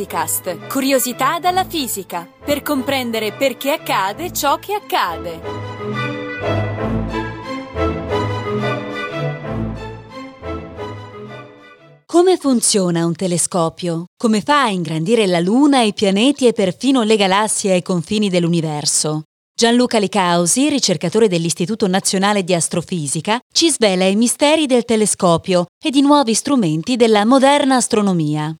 Fisicast, curiosità dalla fisica, per comprendere perché accade ciò che accade. Come funziona un telescopio? Come fa a ingrandire la Luna, i pianeti e perfino le galassie ai confini dell'universo? Gianluca Licausi, ricercatore dell'Istituto Nazionale di Astrofisica, ci svela i misteri del telescopio e di nuovi strumenti della moderna astronomia.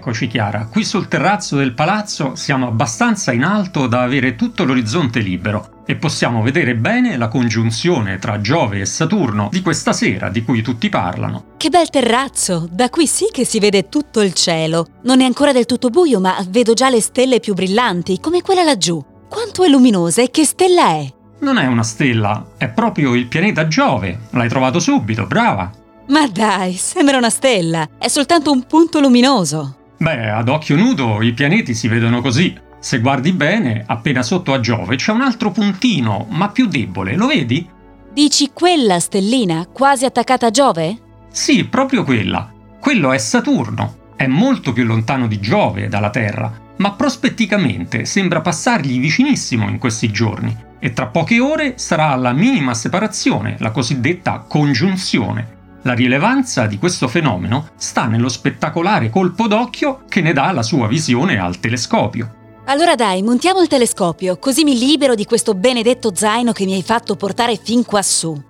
Eccoci Chiara, qui sul terrazzo del palazzo siamo abbastanza in alto da avere tutto l'orizzonte libero e possiamo vedere bene la congiunzione tra Giove e Saturno di questa sera di cui tutti parlano. Che bel terrazzo! Da qui sì che si vede tutto il cielo. Non è ancora del tutto buio, ma vedo già le stelle più brillanti, come quella laggiù. Quanto è luminosa e che stella è? Non è una stella, è proprio il pianeta Giove. L'hai trovato subito, brava! Ma dai, sembra una stella, è soltanto un punto luminoso. Beh, ad occhio nudo i pianeti si vedono così. Se guardi bene, appena sotto a Giove c'è un altro puntino, ma più debole, lo vedi? Dici quella stellina, quasi attaccata a Giove? Sì, proprio quella. Quello è Saturno. È molto più lontano di Giove dalla Terra, ma prospetticamente sembra passargli vicinissimo in questi giorni e tra poche ore sarà alla minima separazione, la cosiddetta congiunzione, la rilevanza di questo fenomeno sta nello spettacolare colpo d'occhio che ne dà la sua visione al telescopio. Allora dai, montiamo il telescopio, così mi libero di questo benedetto zaino che mi hai fatto portare fin quassù.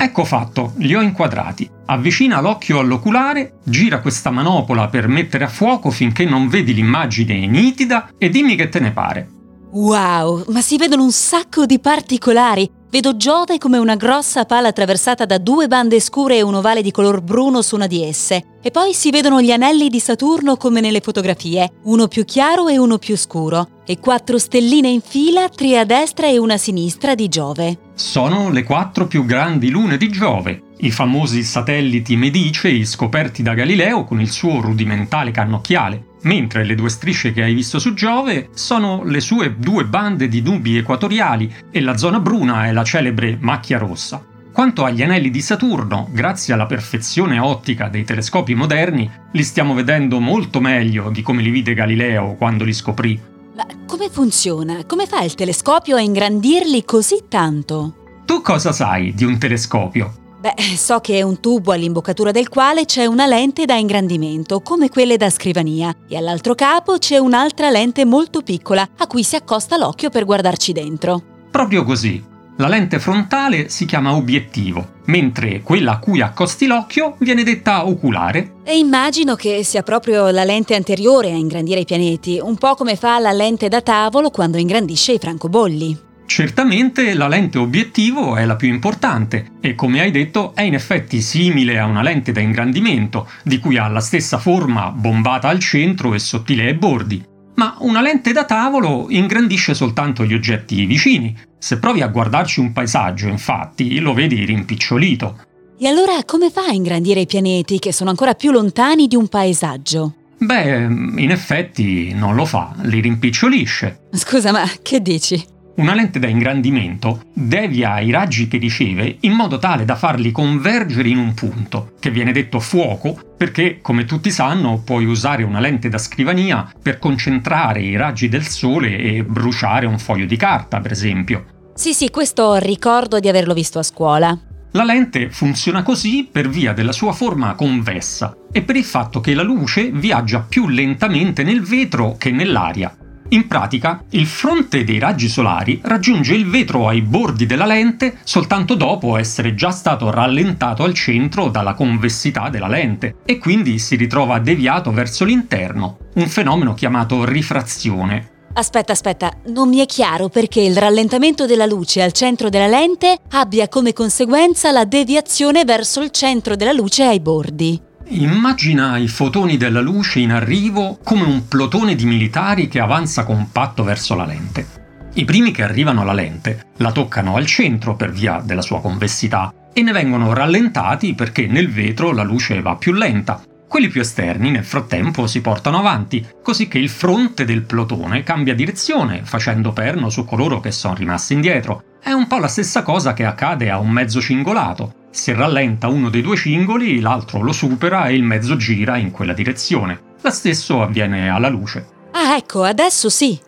Ecco fatto, li ho inquadrati. Avvicina l'occhio all'oculare, gira questa manopola per mettere a fuoco finché non vedi l'immagine nitida e dimmi che te ne pare. Wow, ma si vedono un sacco di particolari. Vedo Giove come una grossa pala attraversata da due bande scure e un ovale di color bruno su una di esse. E poi si vedono gli anelli di Saturno come nelle fotografie, uno più chiaro e uno più scuro, e quattro stelline in fila, tre a destra e una a sinistra di Giove. Sono le quattro più grandi lune di Giove, i famosi satelliti medicei scoperti da Galileo con il suo rudimentale cannocchiale mentre le due strisce che hai visto su Giove sono le sue due bande di nubi equatoriali e la zona bruna è la celebre macchia rossa. Quanto agli anelli di Saturno, grazie alla perfezione ottica dei telescopi moderni, li stiamo vedendo molto meglio di come li vide Galileo quando li scoprì. Ma come funziona? Come fa il telescopio a ingrandirli così tanto? Tu cosa sai di un telescopio? Beh, so che è un tubo all'imboccatura del quale c'è una lente da ingrandimento, come quelle da scrivania, e all'altro capo c'è un'altra lente molto piccola a cui si accosta l'occhio per guardarci dentro. Proprio così. La lente frontale si chiama obiettivo, mentre quella a cui accosti l'occhio viene detta oculare. E immagino che sia proprio la lente anteriore a ingrandire i pianeti, un po' come fa la lente da tavolo quando ingrandisce i francobolli. Certamente la lente obiettivo è la più importante e come hai detto è in effetti simile a una lente da ingrandimento, di cui ha la stessa forma bombata al centro e sottile ai bordi. Ma una lente da tavolo ingrandisce soltanto gli oggetti vicini. Se provi a guardarci un paesaggio, infatti, lo vedi rimpicciolito. E allora come fa a ingrandire i pianeti che sono ancora più lontani di un paesaggio? Beh, in effetti non lo fa, li rimpicciolisce. Scusa, ma che dici? Una lente da ingrandimento devia i raggi che riceve in modo tale da farli convergere in un punto, che viene detto fuoco, perché, come tutti sanno, puoi usare una lente da scrivania per concentrare i raggi del sole e bruciare un foglio di carta, per esempio. Sì, sì, questo ricordo di averlo visto a scuola. La lente funziona così per via della sua forma convessa e per il fatto che la luce viaggia più lentamente nel vetro che nell'aria in pratica, il fronte dei raggi solari raggiunge il vetro ai bordi della lente soltanto dopo essere già stato rallentato al centro dalla convessità della lente e quindi si ritrova deviato verso l'interno, un fenomeno chiamato rifrazione. Aspetta, aspetta, non mi è chiaro perché il rallentamento della luce al centro della lente abbia come conseguenza la deviazione verso il centro della luce ai bordi. Immagina i fotoni della luce in arrivo come un plotone di militari che avanza compatto verso la lente. I primi che arrivano alla lente la toccano al centro per via della sua convessità e ne vengono rallentati perché nel vetro la luce va più lenta. Quelli più esterni nel frattempo si portano avanti, così che il fronte del plotone cambia direzione, facendo perno su coloro che sono rimasti indietro. È un po' la stessa cosa che accade a un mezzo cingolato. Se rallenta uno dei due cingoli, l'altro lo supera e il mezzo gira in quella direzione. Lo stesso avviene alla luce. Ah, ecco, adesso sì.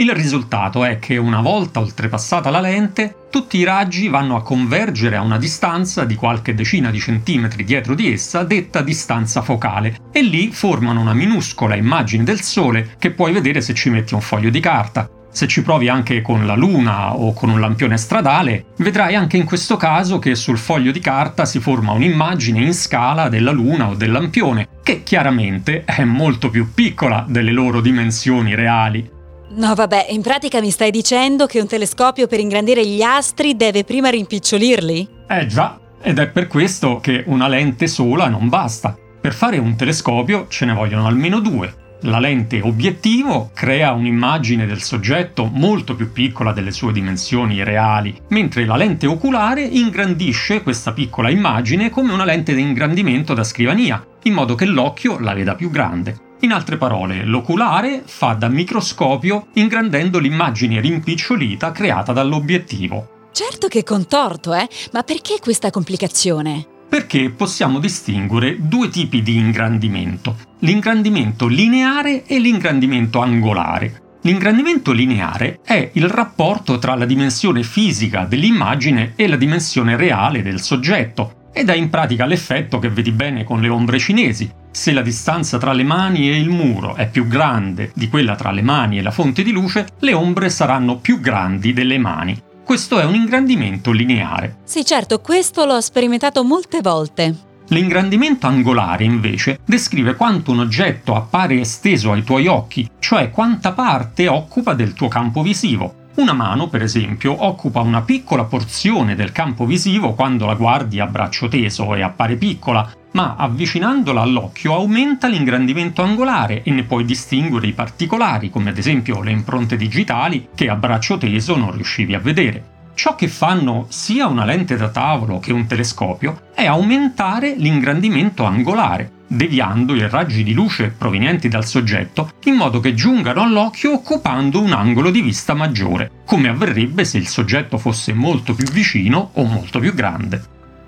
Il risultato è che una volta oltrepassata la lente, tutti i raggi vanno a convergere a una distanza di qualche decina di centimetri dietro di essa, detta distanza focale, e lì formano una minuscola immagine del Sole che puoi vedere se ci metti un foglio di carta. Se ci provi anche con la luna o con un lampione stradale, vedrai anche in questo caso che sul foglio di carta si forma un'immagine in scala della luna o del lampione, che chiaramente è molto più piccola delle loro dimensioni reali. No, vabbè, in pratica mi stai dicendo che un telescopio per ingrandire gli astri deve prima rimpicciolirli? Eh già, ed è per questo che una lente sola non basta. Per fare un telescopio ce ne vogliono almeno due, la lente obiettivo crea un'immagine del soggetto molto più piccola delle sue dimensioni reali, mentre la lente oculare ingrandisce questa piccola immagine come una lente di ingrandimento da scrivania, in modo che l'occhio la veda più grande. In altre parole, l'oculare fa da microscopio ingrandendo l'immagine rimpicciolita creata dall'obiettivo. Certo che contorto, eh? Ma perché questa complicazione? perché possiamo distinguere due tipi di ingrandimento, l'ingrandimento lineare e l'ingrandimento angolare. L'ingrandimento lineare è il rapporto tra la dimensione fisica dell'immagine e la dimensione reale del soggetto, ed è in pratica l'effetto che vedi bene con le ombre cinesi. Se la distanza tra le mani e il muro è più grande di quella tra le mani e la fonte di luce, le ombre saranno più grandi delle mani. Questo è un ingrandimento lineare. Sì, certo, questo l'ho sperimentato molte volte. L'ingrandimento angolare, invece, descrive quanto un oggetto appare esteso ai tuoi occhi, cioè quanta parte occupa del tuo campo visivo. Una mano, per esempio, occupa una piccola porzione del campo visivo quando la guardi a braccio teso e appare piccola, ma avvicinandola all'occhio aumenta l'ingrandimento angolare e ne puoi distinguere i particolari, come ad esempio le impronte digitali che a braccio teso non riuscivi a vedere. Ciò che fanno sia una lente da tavolo che un telescopio è aumentare l'ingrandimento angolare, deviando i raggi di luce provenienti dal soggetto in modo che giungano all'occhio occupando un angolo di vista maggiore, come avverrebbe se il soggetto fosse molto più vicino o molto più grande.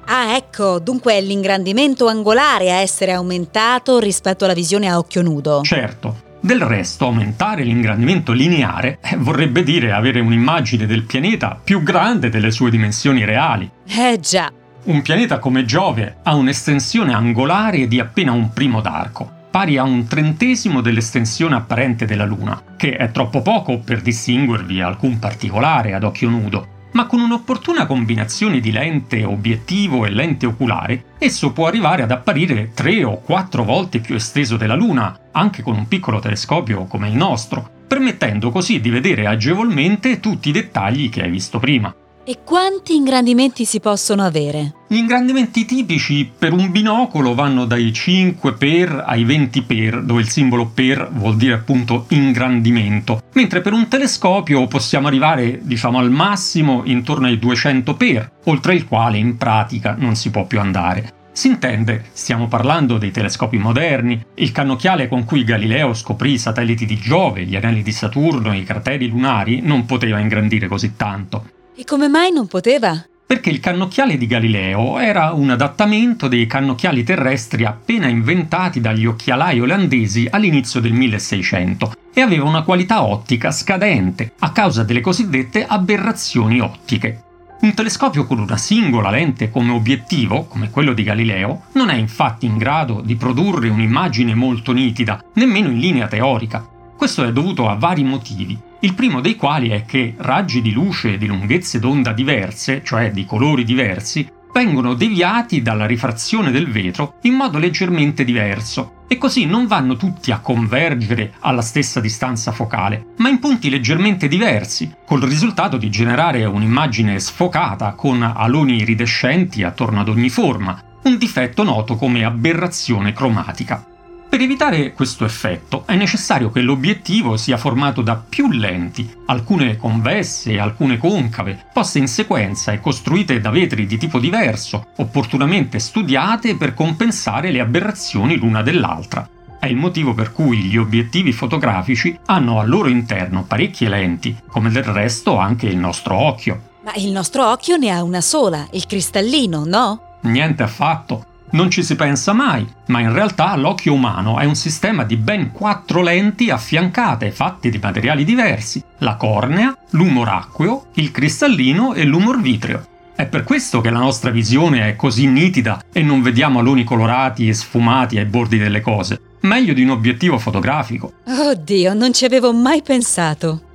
Ah, ecco, dunque è l'ingrandimento angolare a essere aumentato rispetto alla visione a occhio nudo. Certo. Del resto, aumentare l'ingrandimento lineare eh, vorrebbe dire avere un'immagine del pianeta più grande delle sue dimensioni reali. Eh già. Un pianeta come Giove ha un'estensione angolare di appena un primo d'arco, pari a un trentesimo dell'estensione apparente della Luna, che è troppo poco per distinguervi alcun particolare ad occhio nudo, ma con un'opportuna combinazione di lente obiettivo e lente oculare, esso può arrivare ad apparire tre o quattro volte più esteso della Luna, anche con un piccolo telescopio come il nostro, permettendo così di vedere agevolmente tutti i dettagli che hai visto prima. E quanti ingrandimenti si possono avere? Gli ingrandimenti tipici per un binocolo vanno dai 5 per ai 20 per, dove il simbolo per vuol dire appunto ingrandimento, mentre per un telescopio possiamo arrivare, diciamo, al massimo intorno ai 200 per, oltre il quale in pratica non si può più andare. Si intende, stiamo parlando dei telescopi moderni, il cannocchiale con cui Galileo scoprì i satelliti di Giove, gli anelli di Saturno e i crateri lunari non poteva ingrandire così tanto. E come mai non poteva? Perché il cannocchiale di Galileo era un adattamento dei cannocchiali terrestri appena inventati dagli occhialai olandesi all'inizio del 1600 e aveva una qualità ottica scadente a causa delle cosiddette aberrazioni ottiche. Un telescopio con una singola lente come obiettivo, come quello di Galileo, non è infatti in grado di produrre un'immagine molto nitida, nemmeno in linea teorica. Questo è dovuto a vari motivi, il primo dei quali è che raggi di luce di lunghezze d'onda diverse, cioè di colori diversi, vengono deviati dalla rifrazione del vetro in modo leggermente diverso e così non vanno tutti a convergere alla stessa distanza focale, ma in punti leggermente diversi, col risultato di generare un'immagine sfocata con aloni iridescenti attorno ad ogni forma, un difetto noto come aberrazione cromatica. Per evitare questo effetto è necessario che l'obiettivo sia formato da più lenti, alcune convesse e alcune concave, poste in sequenza e costruite da vetri di tipo diverso, opportunamente studiate per compensare le aberrazioni l'una dell'altra. È il motivo per cui gli obiettivi fotografici hanno al loro interno parecchie lenti, come del resto anche il nostro occhio. Ma il nostro occhio ne ha una sola, il cristallino, no? Niente affatto. Non ci si pensa mai, ma in realtà l'occhio umano è un sistema di ben quattro lenti affiancate, fatte di materiali diversi, la cornea, l'umor acqueo, il cristallino e l'umor vitreo. È per questo che la nostra visione è così nitida e non vediamo aloni colorati e sfumati ai bordi delle cose. Meglio di un obiettivo fotografico. Oddio, non ci avevo mai pensato.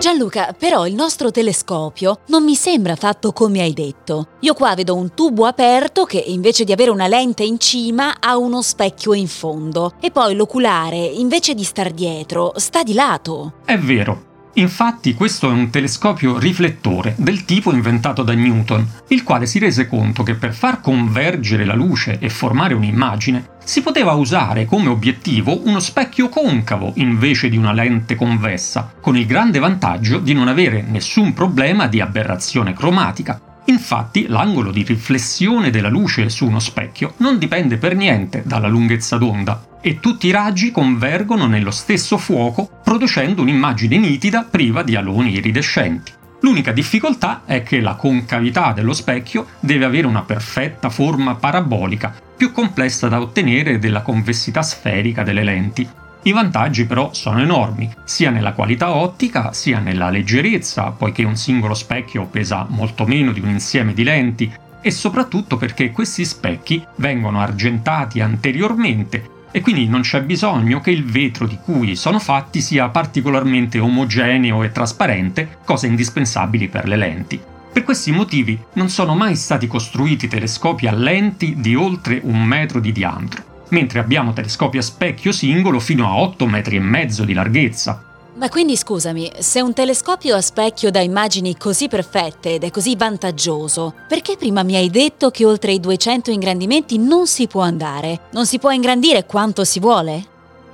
Gianluca, però il nostro telescopio non mi sembra fatto come hai detto. Io qua vedo un tubo aperto che invece di avere una lente in cima ha uno specchio in fondo e poi l'oculare invece di star dietro sta di lato. È vero, Infatti questo è un telescopio riflettore del tipo inventato da Newton, il quale si rese conto che per far convergere la luce e formare un'immagine si poteva usare come obiettivo uno specchio concavo invece di una lente convessa, con il grande vantaggio di non avere nessun problema di aberrazione cromatica. Infatti l'angolo di riflessione della luce su uno specchio non dipende per niente dalla lunghezza d'onda, e tutti i raggi convergono nello stesso fuoco producendo un'immagine nitida priva di aloni iridescenti. L'unica difficoltà è che la concavità dello specchio deve avere una perfetta forma parabolica, più complessa da ottenere della convessità sferica delle lenti. I vantaggi però sono enormi, sia nella qualità ottica sia nella leggerezza, poiché un singolo specchio pesa molto meno di un insieme di lenti, e soprattutto perché questi specchi vengono argentati anteriormente e quindi non c'è bisogno che il vetro di cui sono fatti sia particolarmente omogeneo e trasparente, cose indispensabili per le lenti. Per questi motivi non sono mai stati costruiti telescopi a lenti di oltre un metro di diametro, mentre abbiamo telescopi a specchio singolo fino a 8 metri e mezzo di larghezza, ma quindi scusami, se un telescopio a specchio dà immagini così perfette ed è così vantaggioso, perché prima mi hai detto che oltre i 200 ingrandimenti non si può andare? Non si può ingrandire quanto si vuole?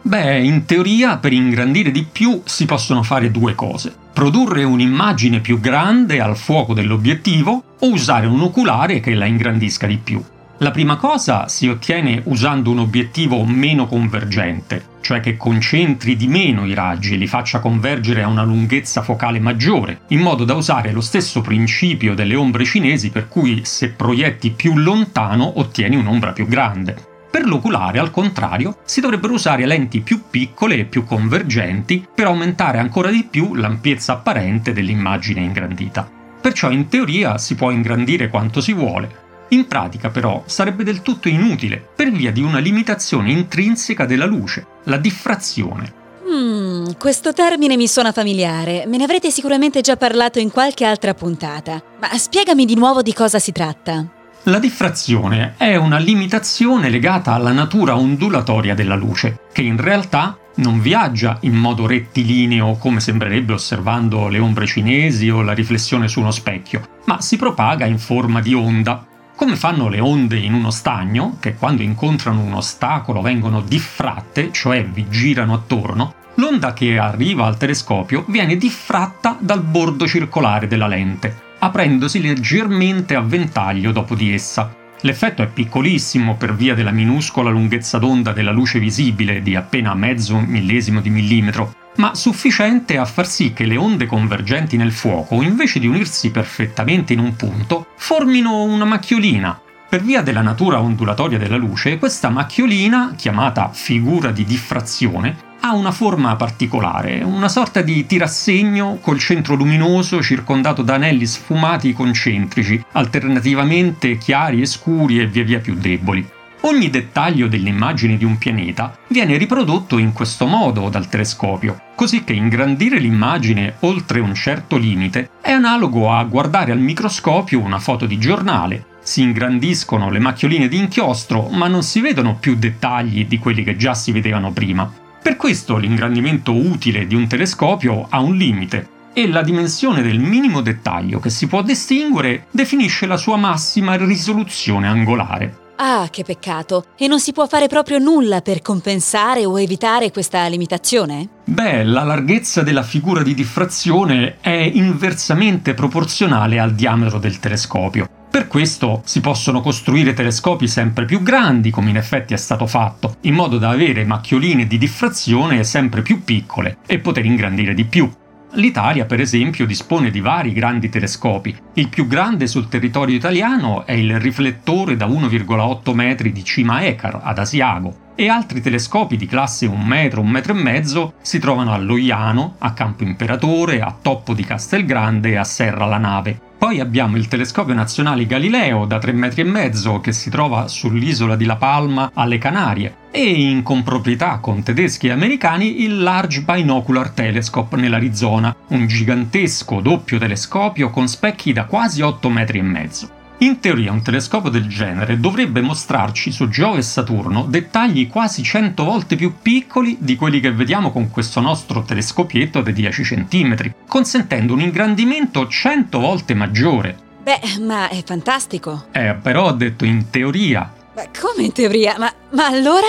Beh, in teoria per ingrandire di più si possono fare due cose. Produrre un'immagine più grande al fuoco dell'obiettivo o usare un oculare che la ingrandisca di più. La prima cosa si ottiene usando un obiettivo meno convergente, cioè che concentri di meno i raggi e li faccia convergere a una lunghezza focale maggiore, in modo da usare lo stesso principio delle ombre cinesi per cui se proietti più lontano ottieni un'ombra più grande. Per l'oculare, al contrario, si dovrebbero usare lenti più piccole e più convergenti per aumentare ancora di più l'ampiezza apparente dell'immagine ingrandita. Perciò in teoria si può ingrandire quanto si vuole, in pratica però sarebbe del tutto inutile per via di una limitazione intrinseca della luce, la diffrazione. Hmm, questo termine mi suona familiare, me ne avrete sicuramente già parlato in qualche altra puntata, ma spiegami di nuovo di cosa si tratta. La diffrazione è una limitazione legata alla natura ondulatoria della luce, che in realtà non viaggia in modo rettilineo come sembrerebbe osservando le ombre cinesi o la riflessione su uno specchio, ma si propaga in forma di onda, come fanno le onde in uno stagno, che quando incontrano un ostacolo vengono diffratte, cioè vi girano attorno, l'onda che arriva al telescopio viene diffratta dal bordo circolare della lente, aprendosi leggermente a ventaglio dopo di essa. L'effetto è piccolissimo per via della minuscola lunghezza d'onda della luce visibile di appena mezzo millesimo di millimetro, ma sufficiente a far sì che le onde convergenti nel fuoco, invece di unirsi perfettamente in un punto, formino una macchiolina. Per via della natura ondulatoria della luce, questa macchiolina, chiamata figura di diffrazione, ha una forma particolare, una sorta di tirassegno col centro luminoso circondato da anelli sfumati concentrici, alternativamente chiari e scuri e via via più deboli. Ogni dettaglio dell'immagine di un pianeta viene riprodotto in questo modo dal telescopio, così che ingrandire l'immagine oltre un certo limite è analogo a guardare al microscopio una foto di giornale. Si ingrandiscono le macchioline di inchiostro, ma non si vedono più dettagli di quelli che già si vedevano prima. Per questo l'ingrandimento utile di un telescopio ha un limite, e la dimensione del minimo dettaglio che si può distinguere definisce la sua massima risoluzione angolare. Ah, che peccato. E non si può fare proprio nulla per compensare o evitare questa limitazione? Beh, la larghezza della figura di diffrazione è inversamente proporzionale al diametro del telescopio. Per questo si possono costruire telescopi sempre più grandi, come in effetti è stato fatto, in modo da avere macchioline di diffrazione sempre più piccole e poter ingrandire di più. L'Italia, per esempio, dispone di vari grandi telescopi. Il più grande sul territorio italiano è il riflettore da 1,8 metri di Cima Ecar ad Asiago e altri telescopi di classe 1 metro, 1 metro e mezzo si trovano a Loiano, a Campo Imperatore, a Toppo di Castelgrande e a Serra la Nave. Poi abbiamo il telescopio nazionale Galileo da 3 metri e mezzo che si trova sull'isola di La Palma alle Canarie e in comproprietà con tedeschi e americani il Large Binocular Telescope nell'Arizona, un gigantesco doppio telescopio con specchi da quasi 8 metri e mezzo. In teoria un telescopio del genere dovrebbe mostrarci su Giove e Saturno dettagli quasi 100 volte più piccoli di quelli che vediamo con questo nostro telescopietto di 10 cm, consentendo un ingrandimento 100 volte maggiore. Beh, ma è fantastico. Eh, però ho detto in teoria. Ma come in teoria? Ma, ma allora?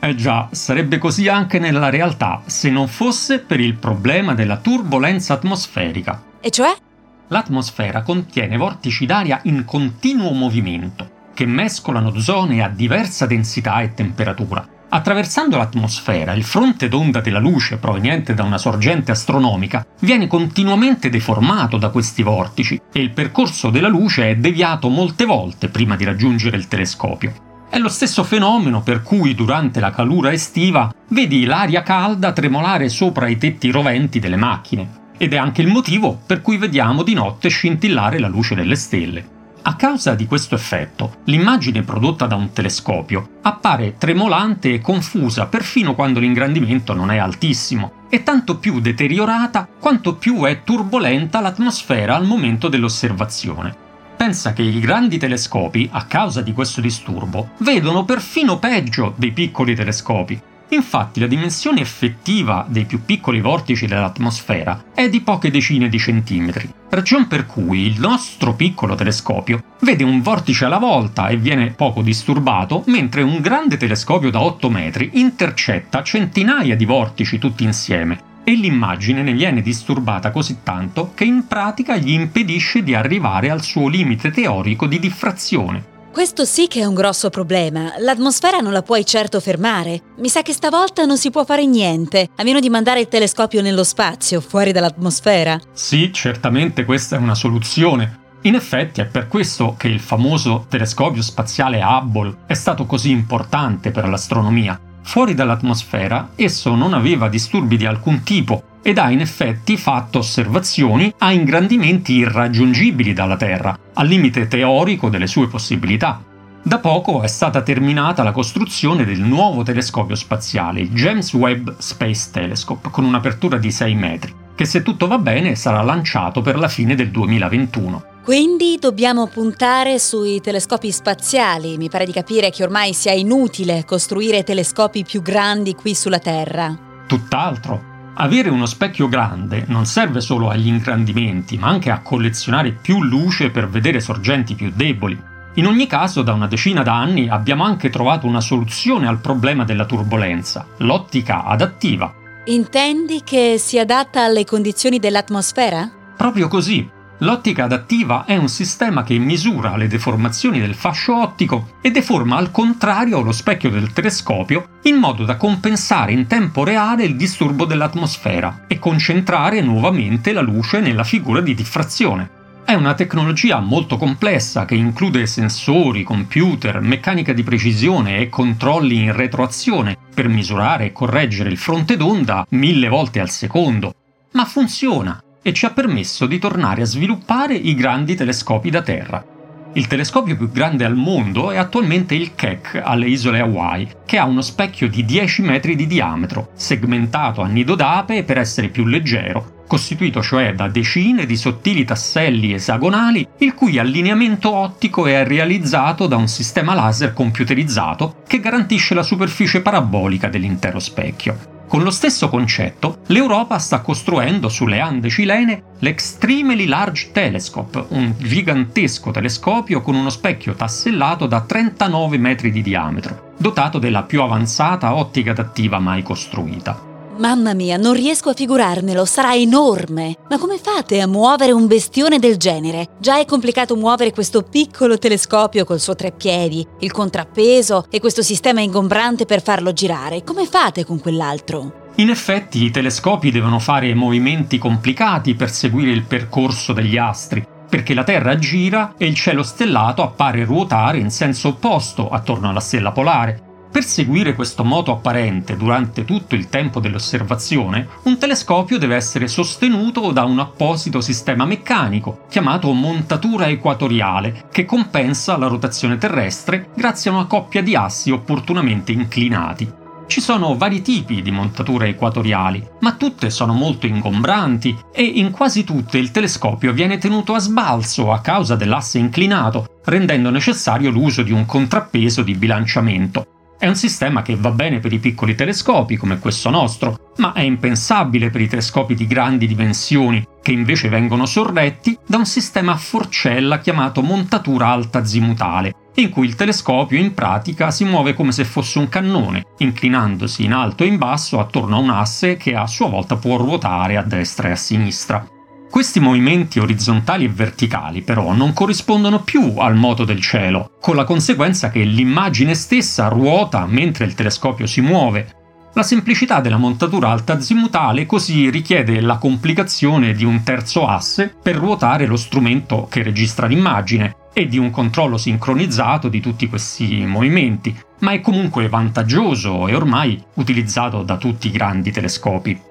Eh già, sarebbe così anche nella realtà, se non fosse per il problema della turbolenza atmosferica. E cioè? l'atmosfera contiene vortici d'aria in continuo movimento, che mescolano zone a diversa densità e temperatura. Attraversando l'atmosfera, il fronte d'onda della luce proveniente da una sorgente astronomica viene continuamente deformato da questi vortici e il percorso della luce è deviato molte volte prima di raggiungere il telescopio. È lo stesso fenomeno per cui durante la calura estiva vedi l'aria calda tremolare sopra i tetti roventi delle macchine, ed è anche il motivo per cui vediamo di notte scintillare la luce delle stelle. A causa di questo effetto, l'immagine prodotta da un telescopio appare tremolante e confusa perfino quando l'ingrandimento non è altissimo, e tanto più deteriorata quanto più è turbolenta l'atmosfera al momento dell'osservazione. Pensa che i grandi telescopi, a causa di questo disturbo, vedono perfino peggio dei piccoli telescopi, Infatti la dimensione effettiva dei più piccoli vortici dell'atmosfera è di poche decine di centimetri, ragion per cui il nostro piccolo telescopio vede un vortice alla volta e viene poco disturbato, mentre un grande telescopio da 8 metri intercetta centinaia di vortici tutti insieme e l'immagine ne viene disturbata così tanto che in pratica gli impedisce di arrivare al suo limite teorico di diffrazione. Questo sì che è un grosso problema. L'atmosfera non la puoi certo fermare. Mi sa che stavolta non si può fare niente, a meno di mandare il telescopio nello spazio, fuori dall'atmosfera. Sì, certamente questa è una soluzione. In effetti è per questo che il famoso telescopio spaziale Hubble è stato così importante per l'astronomia. Fuori dall'atmosfera esso non aveva disturbi di alcun tipo ed ha in effetti fatto osservazioni a ingrandimenti irraggiungibili dalla Terra, al limite teorico delle sue possibilità. Da poco è stata terminata la costruzione del nuovo telescopio spaziale, il James Webb Space Telescope, con un'apertura di 6 metri, che se tutto va bene sarà lanciato per la fine del 2021. Quindi dobbiamo puntare sui telescopi spaziali. Mi pare di capire che ormai sia inutile costruire telescopi più grandi qui sulla Terra. Tutt'altro. Avere uno specchio grande non serve solo agli ingrandimenti, ma anche a collezionare più luce per vedere sorgenti più deboli. In ogni caso, da una decina d'anni abbiamo anche trovato una soluzione al problema della turbolenza, l'ottica adattiva. Intendi che si adatta alle condizioni dell'atmosfera? Proprio così. L'ottica adattiva è un sistema che misura le deformazioni del fascio ottico e deforma al contrario lo specchio del telescopio in modo da compensare in tempo reale il disturbo dell'atmosfera e concentrare nuovamente la luce nella figura di diffrazione. È una tecnologia molto complessa che include sensori, computer, meccanica di precisione e controlli in retroazione per misurare e correggere il fronte d'onda mille volte al secondo. Ma funziona e ci ha permesso di tornare a sviluppare i grandi telescopi da Terra. Il telescopio più grande al mondo è attualmente il Keck alle isole Hawaii, che ha uno specchio di 10 metri di diametro, segmentato a nido d'ape per essere più leggero, costituito cioè da decine di sottili tasselli esagonali, il cui allineamento ottico è realizzato da un sistema laser computerizzato che garantisce la superficie parabolica dell'intero specchio. Con lo stesso concetto, l'Europa sta costruendo sulle Ande cilene l'Extremely Large Telescope, un gigantesco telescopio con uno specchio tassellato da 39 metri di diametro, dotato della più avanzata ottica adattiva mai costruita. Mamma mia, non riesco a figurarmelo, sarà enorme. Ma come fate a muovere un bestione del genere? Già è complicato muovere questo piccolo telescopio col suo treppiedi, il contrappeso e questo sistema ingombrante per farlo girare. Come fate con quell'altro? In effetti i telescopi devono fare movimenti complicati per seguire il percorso degli astri, perché la Terra gira e il cielo stellato appare ruotare in senso opposto attorno alla stella polare, per seguire questo moto apparente durante tutto il tempo dell'osservazione, un telescopio deve essere sostenuto da un apposito sistema meccanico, chiamato montatura equatoriale, che compensa la rotazione terrestre grazie a una coppia di assi opportunamente inclinati. Ci sono vari tipi di montature equatoriali, ma tutte sono molto ingombranti e in quasi tutte il telescopio viene tenuto a sbalzo a causa dell'asse inclinato, rendendo necessario l'uso di un contrappeso di bilanciamento. È un sistema che va bene per i piccoli telescopi come questo nostro, ma è impensabile per i telescopi di grandi dimensioni, che invece vengono sorretti da un sistema a forcella chiamato montatura alta azimutale, in cui il telescopio in pratica si muove come se fosse un cannone, inclinandosi in alto e in basso attorno a un asse che a sua volta può ruotare a destra e a sinistra. Questi movimenti orizzontali e verticali però non corrispondono più al moto del cielo, con la conseguenza che l'immagine stessa ruota mentre il telescopio si muove. La semplicità della montatura alta azimutale così richiede la complicazione di un terzo asse per ruotare lo strumento che registra l'immagine e di un controllo sincronizzato di tutti questi movimenti, ma è comunque vantaggioso e ormai utilizzato da tutti i grandi telescopi.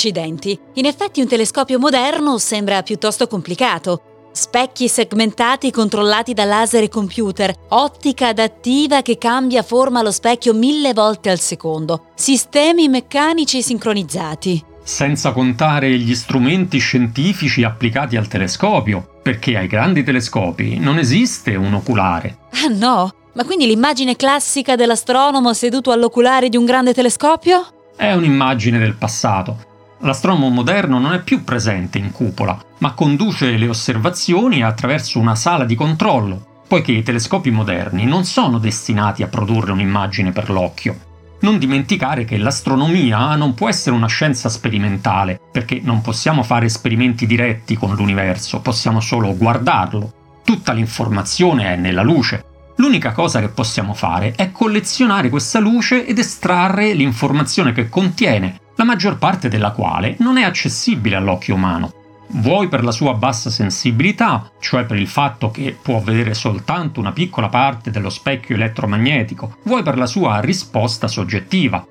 Accidenti. In effetti un telescopio moderno sembra piuttosto complicato. Specchi segmentati controllati da laser e computer, ottica adattiva che cambia forma allo specchio mille volte al secondo, sistemi meccanici sincronizzati. Senza contare gli strumenti scientifici applicati al telescopio, perché ai grandi telescopi non esiste un oculare. Ah no? Ma quindi l'immagine classica dell'astronomo seduto all'oculare di un grande telescopio? È un'immagine del passato L'astronomo moderno non è più presente in cupola, ma conduce le osservazioni attraverso una sala di controllo, poiché i telescopi moderni non sono destinati a produrre un'immagine per l'occhio. Non dimenticare che l'astronomia non può essere una scienza sperimentale, perché non possiamo fare esperimenti diretti con l'universo, possiamo solo guardarlo. Tutta l'informazione è nella luce. L'unica cosa che possiamo fare è collezionare questa luce ed estrarre l'informazione che contiene la maggior parte della quale non è accessibile all'occhio umano, vuoi per la sua bassa sensibilità, cioè per il fatto che può vedere soltanto una piccola parte dello specchio elettromagnetico, vuoi per la sua risposta soggettiva.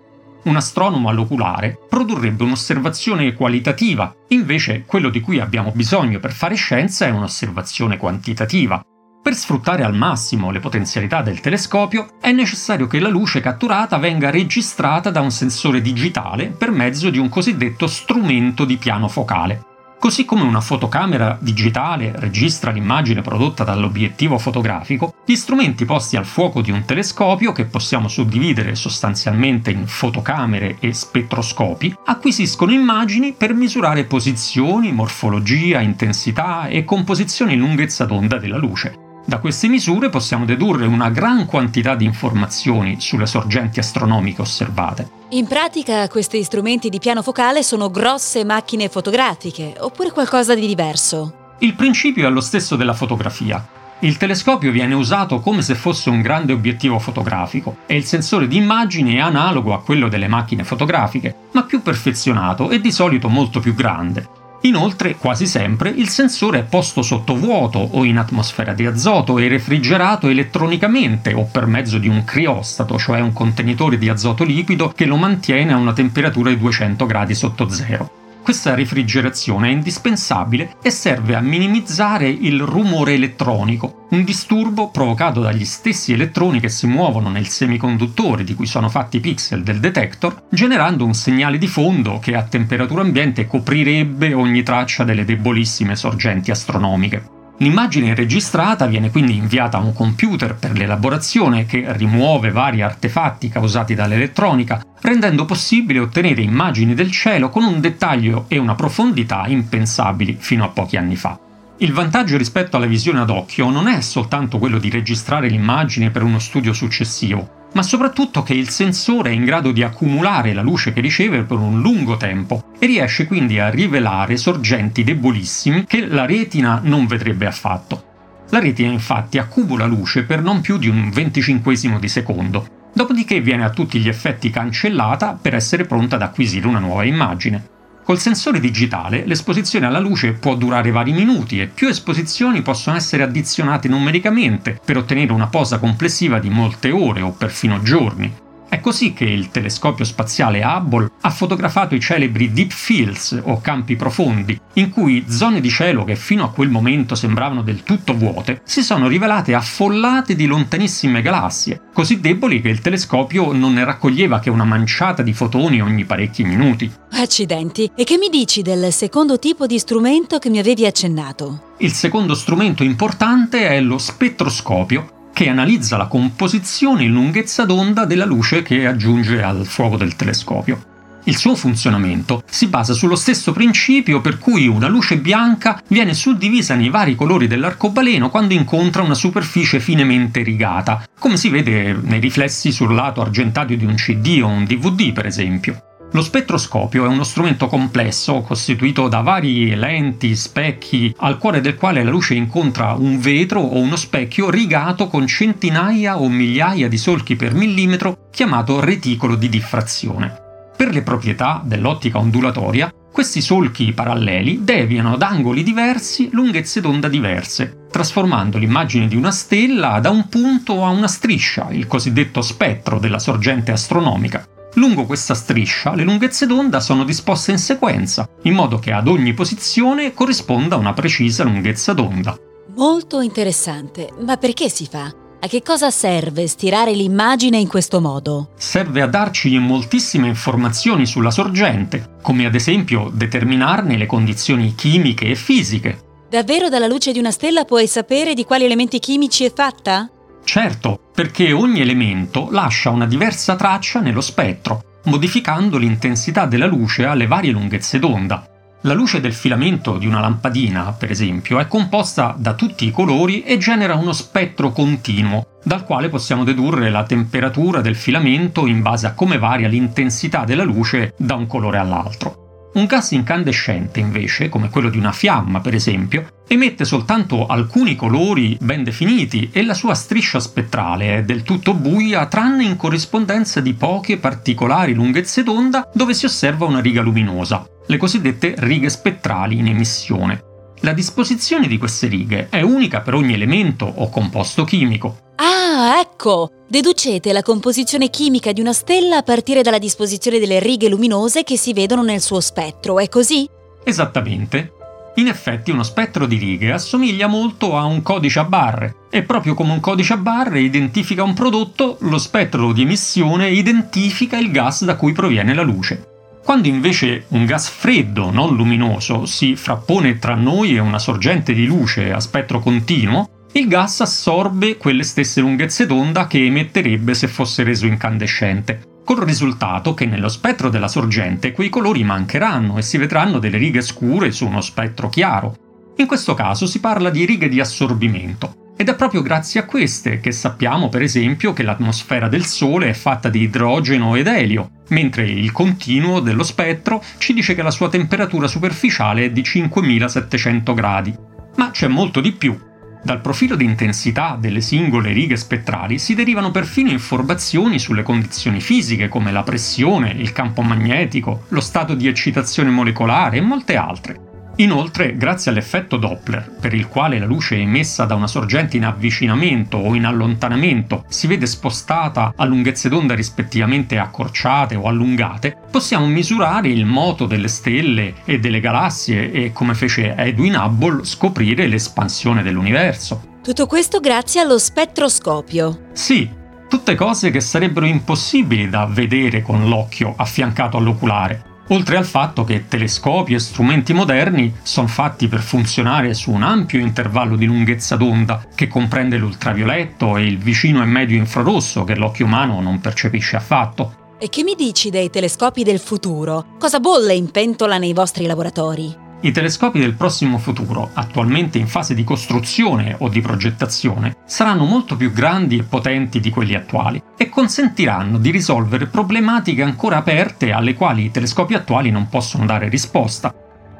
Un astronomo all'oculare produrrebbe un'osservazione qualitativa, invece quello di cui abbiamo bisogno per fare scienza è un'osservazione quantitativa, per sfruttare al massimo le potenzialità del telescopio è necessario che la luce catturata venga registrata da un sensore digitale per mezzo di un cosiddetto strumento di piano focale. Così come una fotocamera digitale registra l'immagine prodotta dall'obiettivo fotografico, gli strumenti posti al fuoco di un telescopio, che possiamo suddividere sostanzialmente in fotocamere e spettroscopi, acquisiscono immagini per misurare posizioni, morfologia, intensità e composizione in lunghezza d'onda della luce, da queste misure possiamo dedurre una gran quantità di informazioni sulle sorgenti astronomiche osservate. In pratica questi strumenti di piano focale sono grosse macchine fotografiche, oppure qualcosa di diverso? Il principio è lo stesso della fotografia. Il telescopio viene usato come se fosse un grande obiettivo fotografico e il sensore di immagini è analogo a quello delle macchine fotografiche, ma più perfezionato e di solito molto più grande. Inoltre, quasi sempre, il sensore è posto sotto vuoto o in atmosfera di azoto e refrigerato elettronicamente o per mezzo di un criostato, cioè un contenitore di azoto liquido che lo mantiene a una temperatura di 200 gradi sotto zero. Questa refrigerazione è indispensabile e serve a minimizzare il rumore elettronico, un disturbo provocato dagli stessi elettroni che si muovono nel semiconduttore di cui sono fatti i pixel del detector, generando un segnale di fondo che a temperatura ambiente coprirebbe ogni traccia delle debolissime sorgenti astronomiche. L'immagine registrata viene quindi inviata a un computer per l'elaborazione che rimuove vari artefatti causati dall'elettronica, rendendo possibile ottenere immagini del cielo con un dettaglio e una profondità impensabili fino a pochi anni fa. Il vantaggio rispetto alla visione ad occhio non è soltanto quello di registrare l'immagine per uno studio successivo, ma soprattutto che il sensore è in grado di accumulare la luce che riceve per un lungo tempo e riesce quindi a rivelare sorgenti debolissimi che la retina non vedrebbe affatto. La retina infatti accumula luce per non più di un venticinquesimo di secondo, dopodiché viene a tutti gli effetti cancellata per essere pronta ad acquisire una nuova immagine. Col sensore digitale l'esposizione alla luce può durare vari minuti e più esposizioni possono essere addizionate numericamente per ottenere una posa complessiva di molte ore o perfino giorni. È così che il telescopio spaziale Hubble ha fotografato i celebri deep fields o campi profondi, in cui zone di cielo che fino a quel momento sembravano del tutto vuote si sono rivelate affollate di lontanissime galassie, così deboli che il telescopio non ne raccoglieva che una manciata di fotoni ogni parecchi minuti. Accidenti, e che mi dici del secondo tipo di strumento che mi avevi accennato? Il secondo strumento importante è lo spettroscopio, che analizza la composizione e lunghezza d'onda della luce che aggiunge al fuoco del telescopio. Il suo funzionamento si basa sullo stesso principio per cui una luce bianca viene suddivisa nei vari colori dell'arcobaleno quando incontra una superficie finemente rigata, come si vede nei riflessi sul lato argentato di un CD o un DVD per esempio. Lo spettroscopio è uno strumento complesso costituito da vari lenti, specchi, al cuore del quale la luce incontra un vetro o uno specchio rigato con centinaia o migliaia di solchi per millimetro chiamato reticolo di diffrazione. Per le proprietà dell'ottica ondulatoria, questi solchi paralleli deviano ad angoli diversi lunghezze d'onda diverse, trasformando l'immagine di una stella da un punto a una striscia, il cosiddetto spettro della sorgente astronomica. Lungo questa striscia le lunghezze d'onda sono disposte in sequenza, in modo che ad ogni posizione corrisponda una precisa lunghezza d'onda. Molto interessante, ma perché si fa? A che cosa serve stirare l'immagine in questo modo? Serve a darci moltissime informazioni sulla sorgente, come ad esempio determinarne le condizioni chimiche e fisiche. Davvero dalla luce di una stella puoi sapere di quali elementi chimici è fatta? Certo, perché ogni elemento lascia una diversa traccia nello spettro, modificando l'intensità della luce alle varie lunghezze d'onda. La luce del filamento di una lampadina, per esempio, è composta da tutti i colori e genera uno spettro continuo, dal quale possiamo dedurre la temperatura del filamento in base a come varia l'intensità della luce da un colore all'altro. Un gas incandescente, invece, come quello di una fiamma, per esempio, emette soltanto alcuni colori ben definiti e la sua striscia spettrale è del tutto buia tranne in corrispondenza di poche particolari lunghezze d'onda dove si osserva una riga luminosa, le cosiddette righe spettrali in emissione. La disposizione di queste righe è unica per ogni elemento o composto chimico, Ah, ecco! Deducete la composizione chimica di una stella a partire dalla disposizione delle righe luminose che si vedono nel suo spettro, è così? Esattamente. In effetti uno spettro di righe assomiglia molto a un codice a barre e proprio come un codice a barre identifica un prodotto, lo spettro di emissione identifica il gas da cui proviene la luce. Quando invece un gas freddo, non luminoso, si frappone tra noi e una sorgente di luce a spettro continuo, il gas assorbe quelle stesse lunghezze d'onda che emetterebbe se fosse reso incandescente, col risultato che nello spettro della sorgente quei colori mancheranno e si vedranno delle righe scure su uno spettro chiaro. In questo caso si parla di righe di assorbimento, ed è proprio grazie a queste che sappiamo, per esempio, che l'atmosfera del Sole è fatta di idrogeno ed elio, mentre il continuo dello spettro ci dice che la sua temperatura superficiale è di 5700 gradi. Ma c'è molto di più, dal profilo di intensità delle singole righe spettrali si derivano perfino informazioni sulle condizioni fisiche come la pressione, il campo magnetico, lo stato di eccitazione molecolare e molte altre. Inoltre, grazie all'effetto Doppler, per il quale la luce emessa da una sorgente in avvicinamento o in allontanamento si vede spostata a lunghezze d'onda rispettivamente accorciate o allungate, possiamo misurare il moto delle stelle e delle galassie e, come fece Edwin Hubble, scoprire l'espansione dell'universo. Tutto questo grazie allo spettroscopio. Sì, tutte cose che sarebbero impossibili da vedere con l'occhio affiancato all'oculare oltre al fatto che telescopi e strumenti moderni sono fatti per funzionare su un ampio intervallo di lunghezza d'onda che comprende l'ultravioletto e il vicino e medio infrarosso che l'occhio umano non percepisce affatto. E che mi dici dei telescopi del futuro? Cosa bolle in pentola nei vostri laboratori? I telescopi del prossimo futuro, attualmente in fase di costruzione o di progettazione, saranno molto più grandi e potenti di quelli attuali e consentiranno di risolvere problematiche ancora aperte alle quali i telescopi attuali non possono dare risposta.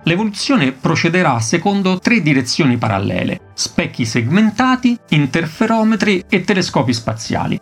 L'evoluzione procederà secondo tre direzioni parallele, specchi segmentati, interferometri e telescopi spaziali.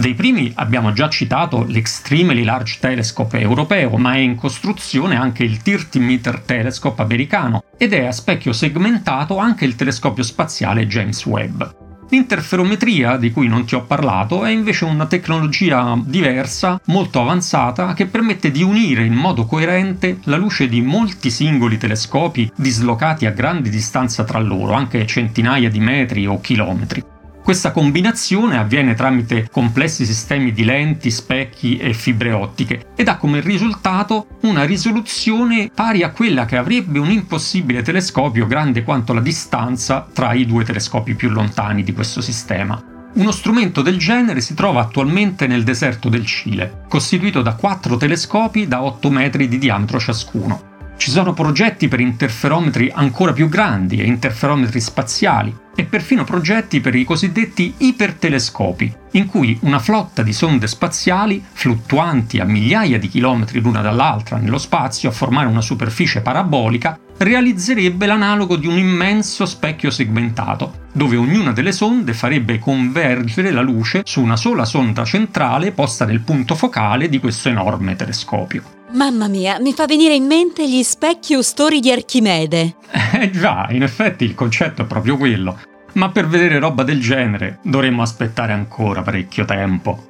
Dei primi abbiamo già citato l'Extremely Large Telescope europeo, ma è in costruzione anche il 30 Meter Telescope americano ed è a specchio segmentato anche il telescopio spaziale James Webb. L'interferometria, di cui non ti ho parlato, è invece una tecnologia diversa, molto avanzata, che permette di unire in modo coerente la luce di molti singoli telescopi dislocati a grandi distanza tra loro, anche centinaia di metri o chilometri. Questa combinazione avviene tramite complessi sistemi di lenti, specchi e fibre ottiche ed ha come risultato una risoluzione pari a quella che avrebbe un impossibile telescopio grande quanto la distanza tra i due telescopi più lontani di questo sistema. Uno strumento del genere si trova attualmente nel deserto del Cile, costituito da quattro telescopi da 8 metri di diametro ciascuno. Ci sono progetti per interferometri ancora più grandi e interferometri spaziali e perfino progetti per i cosiddetti ipertelescopi, in cui una flotta di sonde spaziali fluttuanti a migliaia di chilometri l'una dall'altra nello spazio a formare una superficie parabolica realizzerebbe l'analogo di un immenso specchio segmentato, dove ognuna delle sonde farebbe convergere la luce su una sola sonda centrale posta nel punto focale di questo enorme telescopio. Mamma mia, mi fa venire in mente gli specchi stori di Archimede. Eh già, in effetti il concetto è proprio quello. Ma per vedere roba del genere dovremmo aspettare ancora parecchio tempo.